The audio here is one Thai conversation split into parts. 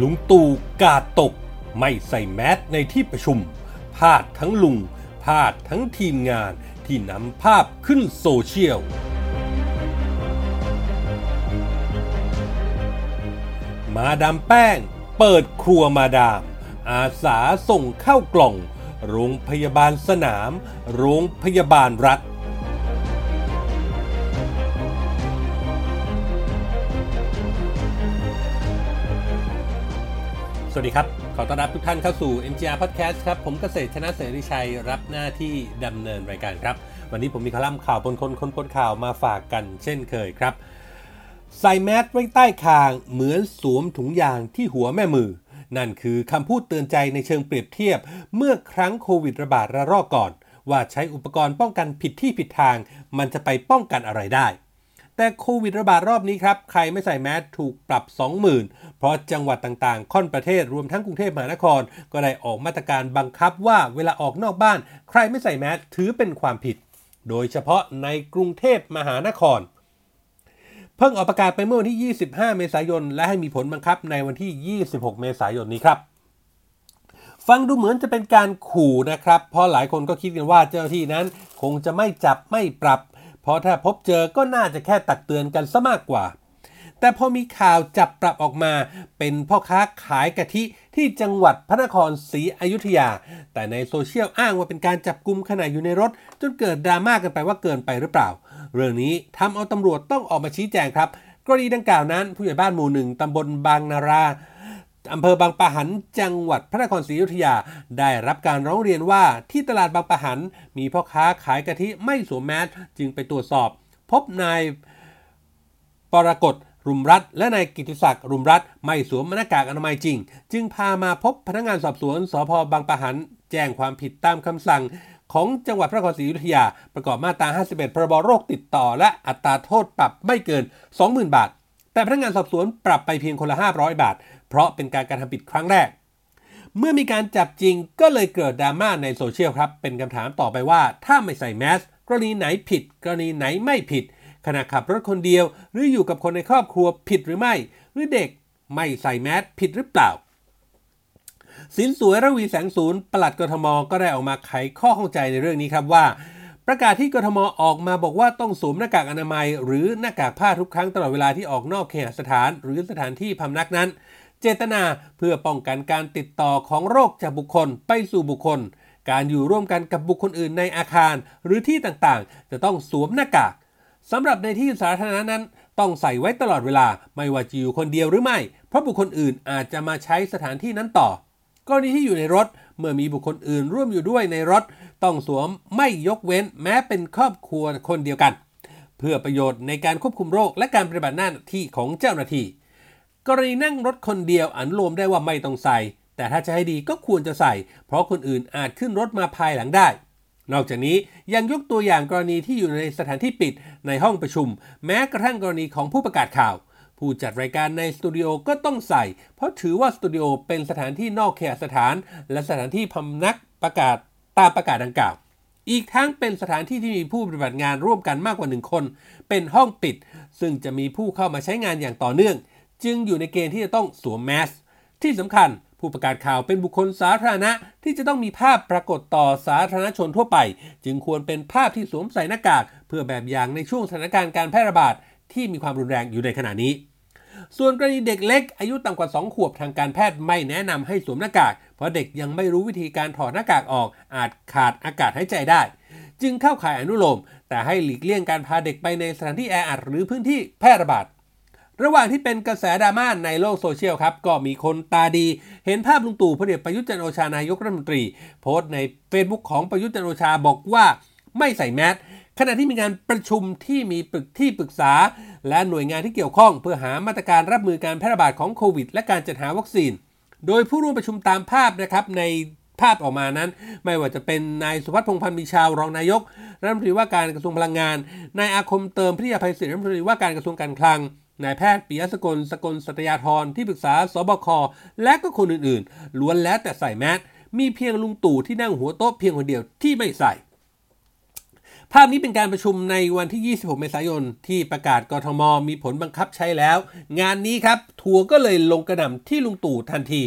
ลุงตู่กาดตก ไม่ใส่แมสในที่ประชุม พาดทั้งลุง พาดทั้งทีมงานที่นำภาพขึ้นโซเชียล มาดามแป้ง เปิดครัวมาดาม อาสาส่งเข้ากล่อง โรงพยาบาลสนาม โรงพยาบาลรัฐ สวัสดีครับ ขอต้อนรับทุกท่านเข้าสู่ MGR Podcast ครับ ผมเกษตรชนะเสรีชัยรับหน้าที่ดำเนินรายการครับ วันนี้ผมมีคอลัมน์ข่าวปนคนคนปนข่าวมาฝากกันเช่นเคยครับ ใส่แมสไว้ใต้คางเหมือนสวมถุงยางที่หัวแม่มือ นั่นคือคำพูดเตือนใจในเชิงเปรียบเทียบ เมื่อครั้งโควิดระบาดระลอกก่อน ว่าใช้อุปกรณ์ป้องกันผิดที่ผิดทาง มันจะไปป้องกันอะไรได้ แต่โควิดระบาดรอบนี้ครับใครไม่ใส่แมสถูกปรับ 20,000 เพราะจังหวัดต่างๆ ค่อนประเทศรวมทั้งกรุงเทพมหานคร ก็ได้ออกมาตรการบังคับว่าเวลาออกนอกบ้าน ใครไม่ใส่แมสถือเป็นความผิด โดยเฉพาะในกรุงเทพมหานครเพิ่งออกประกาศไปเมื่อวันที่ 25 เมษายน และให้มีผลบังคับในวันที่ 26 เมษายนนี้ครับ ฟังดูเหมือนจะเป็นการขู่นะครับ เพราะหลายคนก็คิดกันว่าเจ้าหน้าที่นั้น คงจะไม่จับไม่ปรับ เพราะถ้าพบเจอก็น่าจะแค่ตักเตือนกันซะมากกว่า แต่พอมีข่าวจับปรับออกมา เป็นพ่อค้าขายกะทิที่จังหวัดพระนครศรีอยุธยา แต่ในโซเชียลอ้างว่าเป็นการจับกลุ่มขณะอยู่ในรถ จนเกิดดราม่ากันไปว่าเกินไปหรือเปล่า เรื่องนี้ทำเอาตำรวจต้องออกมาชี้แจงครับ กรณีดังกล่าวนั้นผู้ใหญ่บ้านหมู่หนึ่งตำบลบางนารา อำเภอบางปะหันจังหวัดพระนครศรีอยุธยา ได้รับการร้องเรียนว่าที่ตลาดบางปะหัน มีพ่อค้าขายกะทิไม่สวมแมสจึงไปตรวจสอบ พบนายปรากฏรุมรัฐ และนายกิติศักดิ์รุมรัฐไม่สวมหน้ากากอนามัยจริง จึงพามาพบพนักงานสอบสวนสพบางปะหัน แจ้งความผิดตามคำสั่งของจังหวัดพระนครศรีอยุธยา ประกอบมาตรา 51 พรบโรคติดต่อ และอัตราโทษปรับไม่เกิน 20,000 บาท แต่พนักงานสอบสวนปรับไปเพียงคนละ 500 บาท เพราะเป็นการการทำผิดครั้งแรก เมื่อมีการจับจริงก็เลยเกิดดราม่าในโซเชียลครับ เป็นคำถามต่อไปว่า ถ้าไม่ใส่แมสกรณีไหนผิด กรณีไหนไม่ผิด ขณะขับรถคนเดียว หรืออยู่กับคนในครอบครัวผิดหรือไม่ หรือเด็กไม่ใส่แมสผิดหรือเปล่าสินสวยระวีแสงศูนย์ปลัดกทมก็ได้ออกมาไขข้อข้องใจในเรื่องนี้ครับว่า ประกาศที่กทมออกมาบอกว่าต้องสวมหน้ากากอนามัย หรือหน้ากากผ้าทุกครั้งตลอดเวลาที่ออกนอกเคหสถาน หรือสถานที่พำนักนั้น เจตนาเพื่อป้องกันการติดต่อของโรคจากบุคคลไปสู่บุคคล การอยู่ร่วมกันกับบุคคลอื่นในอาคาร หรือที่ต่างๆ จะต้องสวมหน้ากากสำหรับในที่สาธารณะนั้น ต้องใส่ไว้ตลอดเวลา ไม่ว่าจะอยู่คนเดียวหรือไม่ เพราะบุคคลอื่นอาจจะมาใช้สถานที่นั้นต่อกรณีที่อยู่ในรถ เมื่อมีบุคคลอื่นร่วมอยู่ด้วยในรถ ต้องสวมไม่ยกเว้นแม้เป็นครอบครัวคนเดียวกัน เพื่อประโยชน์ในการควบคุมโรคและการปฏิบัติหน้าที่ของเจ้าหน้าที่ กรณีนั่งรถคนเดียวอนุโลมได้ว่าไม่ต้องใส่ แต่ถ้าจะให้ดีก็ควรจะใส่ เพราะคนอื่นอาจขึ้นรถมาภายหลังได้นอกจากนี้ยังยกตัวอย่างกรณีที่อยู่ในสถานที่ปิดในห้องประชุม แม้กระทั่งกรณีของผู้ประกาศข่าว ผู้จัดรายการในสตูดิโอก็ต้องใส่ เพราะถือว่าสตูดิโอเป็นสถานที่นอกเขตสถาน และสถานที่พำนักประกาศตามประกาศดังกล่าว อีกทั้งเป็นสถานที่ที่มีผู้ปฏิบัติงานร่วมกันมากกว่าหนึ่งคน เป็นห้องปิด ซึ่งจะมีผู้เข้ามาใช้งานอย่างต่อเนื่อง จึงอยู่ในเกณฑ์ที่จะต้องสวมแมสที่สำคัญผู้ประกาศข่าวเป็นบุคคลสาธารณะที่จะต้องมีภาพปรากฏต่อสาธารณชนทั่วไป จึงควรเป็นภาพที่สวมใส่หน้ากาก เพื่อแบบอย่างในช่วงสถานการณ์การแพร่ระบาดที่มีความรุนแรงอยู่ในขณะนี้ ส่วนกรณีเด็กเล็ก อายุต่ำกว่า 2 ขวบทางการแพทย์ไม่แนะนำให้สวมหน้ากาก เพราะเด็กยังไม่รู้วิธีการถอดหน้ากากออก อาจขาดอากาศหายใจได้ จึงเข้าข่ายอนุโลม แต่ให้หลีกเลี่ยงการพาเด็กไปในสถานที่แออัดหรือพื้นที่แพร่ระบาดระหว่างที่เป็นกระแสดราม่าในโลกโซเชียลครับ ก็มีคนตาดี เห็นภาพลุงตู่พลเอกประยุทธ์จันโอชานายกรัฐมนตรี โพสต์ใน Facebook ของประยุทธ์จันโอชาบอกว่าไม่ใส่แมสขณะที่มีการประชุมที่มีปรึกที่ปรึกษา และหน่วยงานที่เกี่ยวข้องเพื่อหามาตรการรับมือการแพร่ระบาดของโควิด และการจัดหาวัคซีน โดยผู้ร่วมประชุมตามภาพนะครับในภาพออกมานั้น ไม่ว่าจะเป็นนายสุพัฒน์พงพันธ์มีชาวรองนายกรัฐมนตรีว่าการกระทรวงพลังงานนายอาคมเติมพิทยาภัยศิริรัฐมนตรีว่าการกระทรวงการคลังนายแพทย์ปิยะสกลสกลสัตยาธรที่ปรึกษาสบคและก็คนอื่นๆ ล้วนแล้วแต่ใส่แมสมีเพียงลุงตู่ที่นั่งหัวโต๊ะเพียงคนเดียวที่ไม่ใส่ ภาพนี้เป็นการประชุมในวันที่ 26 เมษายน ที่ประกาศกทม มีผลบังคับใช้แล้ว งานนี้ครับ ทัวร์ก็เลยลงกระหน่ำที่ลุงตู่ทันที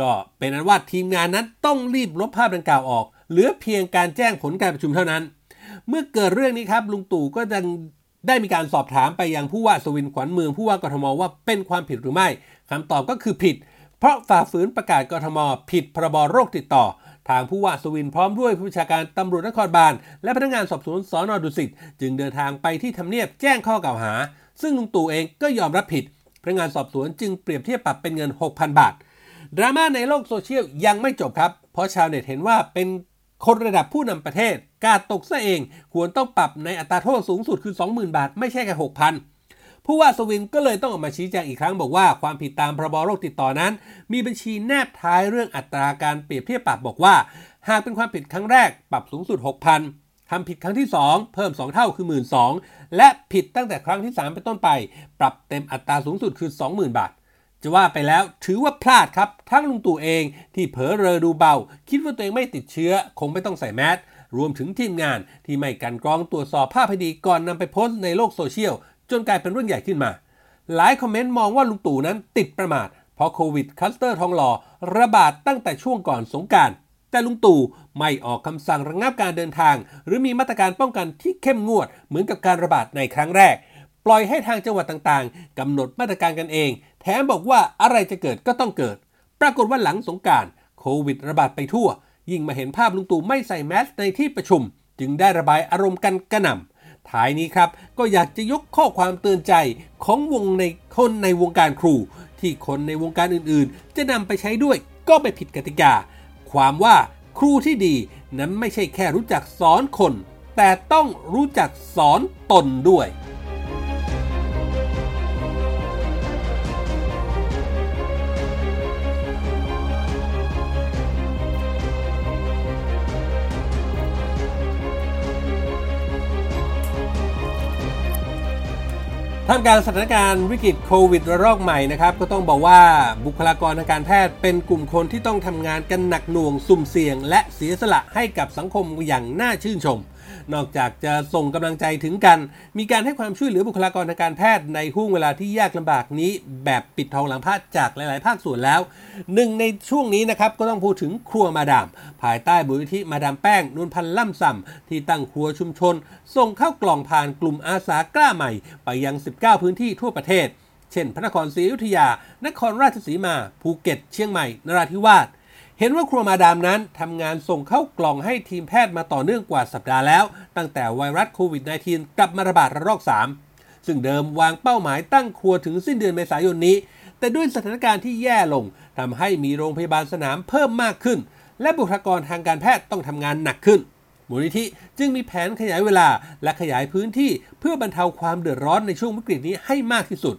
ก็เป็นอันว่าทีมงานนั้นต้องรีบลบภาพดังกล่าวออก เหลือเพียงการแจ้งผลการประชุมเท่านั้น เมื่อเกิดเรื่องนี้ครับลุงตู่ก็จะได้มีการสอบถามไปยังผู้ว่าสวินขวัญเมืองผู้ว่ากทมว่าเป็นความผิดหรือไม่คำตอบก็คือผิด เพราะฝ่าฝืนประกาศกทม ผิดพรบโรคติดต่อ ทางผู้ว่าสวินพร้อมด้วยผู้บัญชาการตำรวจนครบาล และพนักงานสอบสวนสอนอดุสิตจึงเดินทางไปที่ทำเนียบแจ้งข้อกล่าวหา ซึ่งลุงตู่เองก็ยอมรับผิด พนักงานสอบสวนจึงเปรียบเทียบปรับเป็นเงิน 6,000 บาท ดราม่าในโลกโซเชียลยังไม่จบครับ เพราะชาวเน็ตเห็นว่าเป็นคนระดับผู้นำประเทศ กาดตกซะเองควรต้องปรับในอัตราโทษสูงสุดคือ 20,000 บาท ไม่ใช่แค่6,000 ผู้ว่าสวินก็เลยต้องออกมาชี้แจงอีกครั้งบอกว่าความผิดตามพรบโรคติดต่อนั้น มีบัญชีแนบท้ายเรื่องอัตราการเปรียบเทียบปรับบอกว่า หากเป็นความผิดครั้งแรกปรับสูงสุด 6,000ทำผิดครั้งที่ 2 เพิ่ม 2 เท่าคือ 12,000และผิดตั้งแต่ครั้งที่ 3 เป็นต้นไป ปรับเต็มอัตราสูงสุดคือ 20,000 บาท จะว่าไปแล้วถือว่าพลาดครับ ทั้งลุงตู่เองที่เผลอเรอดูเบา คิดว่าตัวเองไม่ติดเชื้อ คงไม่ต้องใส่แมสก์ รวมถึงทีมงานที่ไม่กลั่นกรองตรวจสอบภาพให้ดีก่อนนำไปโพสต์ในโลกโซเชียล จนกลายเป็นเรื่องใหญ่ขึ้นมา หลายคอมเมนต์มองว่าลุงตู่นั้นติดประมาท เพราะโควิดคลัสเตอร์ทองหล่อระบาดตั้งแต่ช่วงก่อนสงกรานต์ แต่ลุงตู่ไม่ออกคำสั่งระงับการเดินทาง หรือมีมาตรการป้องกันที่เข้มงวด เหมือนกับการระบาดในครั้งแรก ปล่อยให้ทางจังหวัดต่างๆกำหนดมาตรการกันเอง แถมบอกว่าอะไรจะเกิดก็ต้องเกิด ปรากฏว่าหลังสงการโควิดระบาดไปทั่ว ยิ่งมาเห็นภาพลุงตู่ไม่ใส่แมสในที่ประชุม จึงได้ระบายอารมณ์กันกระหน่ำ ท้ายนี้ครับ ก็อยากจะยกข้อความเตือนใจของวงในคนในวงการครู ที่คนในวงการอื่นๆ จะนำไปใช้ด้วยก็ไม่ผิดกติกา ความว่าครูที่ดีนั้นไม่ใช่แค่รู้จักสอนคน แต่ต้องรู้จักสอนตนด้วย ท่ามกลางสถานการณ์วิกฤตโควิดระลอกใหม่นะครับ ก็ต้องบอกว่าบุคลากรทางการแพทย์เป็นกลุ่มคนที่ต้องทำงานกันหนักหน่วงสุ่มเสี่ยง และเสียสละให้กับสังคมอย่างน่าชื่นชม นอกจากจะส่งกำลังใจถึงกัน มีการให้ความช่วยเหลือบุคลากรทางการแพทย์ในห่วงเวลาที่ยากลำบากนี้ แบบปิดทองหลังผ้าจากหลาย ๆ ภาคส่วนแล้วหนึ่งในช่วงนี้นะครับก็ต้องพูดถึงครัวมาดาม ภายใต้บุญทิมาดามแป้งนวลพันล่ำซำที่ตั้งครัวชุมชน ส่งเข้ากล่องผ่านกลุ่มอาสากล้าใหม่ ไปยัง 19 พื้นที่ทั่วประเทศ เช่น พระนครศรีอยุธยา นครราชสีมา ภูเก็ต เชียงใหม่ นราธิวาส เห็นว่าครัวมาดามนั้นทำงานส่งเข้ากล่องให้ทีมแพทย์มาต่อเนื่องกว่าสัปดาห์แล้ว ตั้งแต่ไวรัสโควิด -19 กลับมาระบาดระลอก 3 ซึ่งเดิมวางเป้าหมายตั้งครัวถึงสิ้นเดือนเมษายนนี้ แต่ด้วยสถานการณ์ที่แย่ลงทำให้มีโรงพยาบาลสนามเพิ่มมากขึ้น และบุคลากรทางการแพทย์ต้องทำงานหนักขึ้นมูลนิธิจึงมีแผนขยายเวลาและขยายพื้นที่เพื่อบรรเทาความเดือดร้อนในช่วงวิกฤตนี้ให้มากที่สุด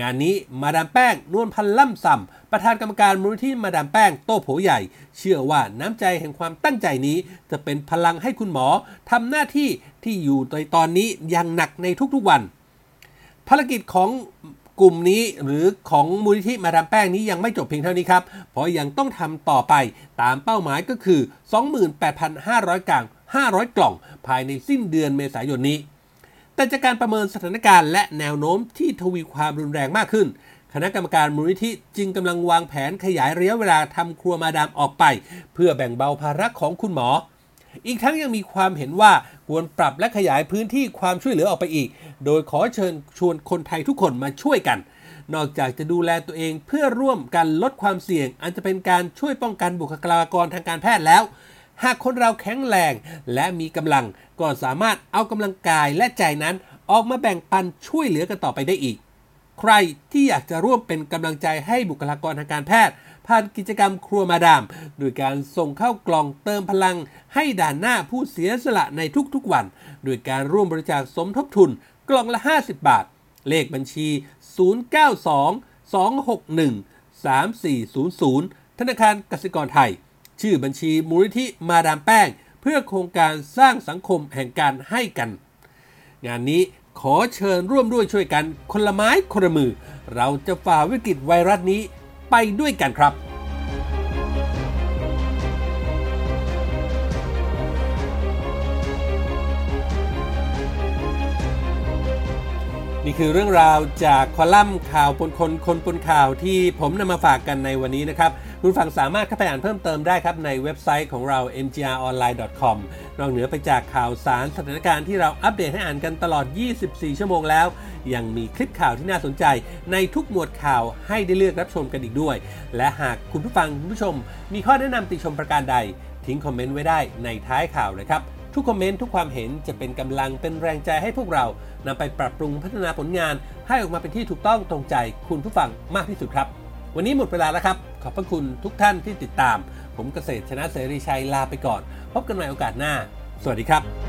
งานนี้มาดามแป้งนวลพันธ์ล่ำซำประธานกรรมการมูลนิธิมาดามแป้งโต้โผใหญ่ เชื่อว่าน้ำใจแห่งความตั้งใจนี้ จะเป็นพลังให้คุณหมอทำหน้าที่ที่อยู่ในตอนนี้อย่างหนักในทุกๆวัน ภารกิจของกลุ่มนี้หรือของมูลนิธิมาดามแป้งนี้ยังไม่จบเพียงเท่านี้ครับ เพราะยังต้องทำต่อไปตามเป้าหมายก็คือ 28,500กล่อง500 กล่อง ภายในสิ้นเดือนเมษายนนี้ แต่จากการประเมินสถานการณ์และแนวโน้มที่ทวีความรุนแรงมากขึ้น คณะกรรมการมูลนิธิจึงกำลังวางแผนขยายระยะเวลาทำครัวมาดามออกไป เพื่อแบ่งเบาภาระของคุณหมอ อีกทั้งยังมีความเห็นว่าควรปรับและขยายพื้นที่ความช่วยเหลือออกไปอีก โดยขอเชิญชวนคนไทยทุกคนมาช่วยกัน นอกจากจะดูแลตัวเองเพื่อร่วมกันลดความเสี่ยงอันจะเป็นการช่วยป้องกันบุคลากรทางการแพทย์แล้ว หากคนเราแข็งแรง และมีกำลังก็สามารถเอากำลังกายและใจนั้นออกมาแบ่งปันช่วยเหลือกันต่อไปได้อีก ใครที่อยากจะร่วมเป็นกำลังใจให้บุคลากรทางการแพทย์ ผ่านกิจกรรมครัวมาดาม โดยการส่งเข้ากล่องเติมพลัง ให้ด่านหน้าผู้เสียสละในทุกๆวัน โดยการร่วมบริจาคสมทบทุนกล่องละ 50 บาท เลขบัญชี 092 261 3400 ธนาคารกสิกรไทย ชื่อบัญชีมูลิธิมาดามแป้ง เพื่อโครงการสร้างสังคมแห่งการให้กัน งานนี้ขอเชิญร่วมด้วยช่วยกันคนละไม้คนละมือ เราจะฝ่าวิกฤตไวรัสนี้ไปด้วยกันครับนี่คือเรื่องราวจากคอลัมน์ข่าวปนคนคนปนข่าวที่ผมนำมาฝากกันในวันนี้นะครับ คุณฟังสามารถเข้าไปอ่านเพิ่มเติมได้ครับในเว็บไซต์ของเรา mgronline.com นอกเหนือไปจากข่าวสารสถานการณ์ที่เราอัปเดตให้อ่านกันตลอด 24 ชั่วโมงแล้ว ยังมีคลิปข่าวที่น่าสนใจ ในทุกหมวดข่าวให้ได้เลือกรับชมกันอีกด้วย และหากคุณผู้ฟังคุณผู้ชม มีข้อแนะนำติชมประการใด ทิ้งคอมเมนต์ไว้ได้ในท้ายข่าวนะครับทุกคอมเมนต์ทุกความเห็นจะเป็นกำลังเป็นแรงใจให้พวกเรานำไปปรับปรุงพัฒนาผลงาน ให้ออกมาเป็นที่ถูกต้องตรงใจคุณผู้ฟังมากที่สุดครับ วันนี้หมดเวลาแล้วครับ ขอบพระคุณทุกท่านที่ติดตาม ผมเกษตรชนะเสรีชัยลาไปก่อน พบกันใหม่โอกาสหน้า สวัสดีครับ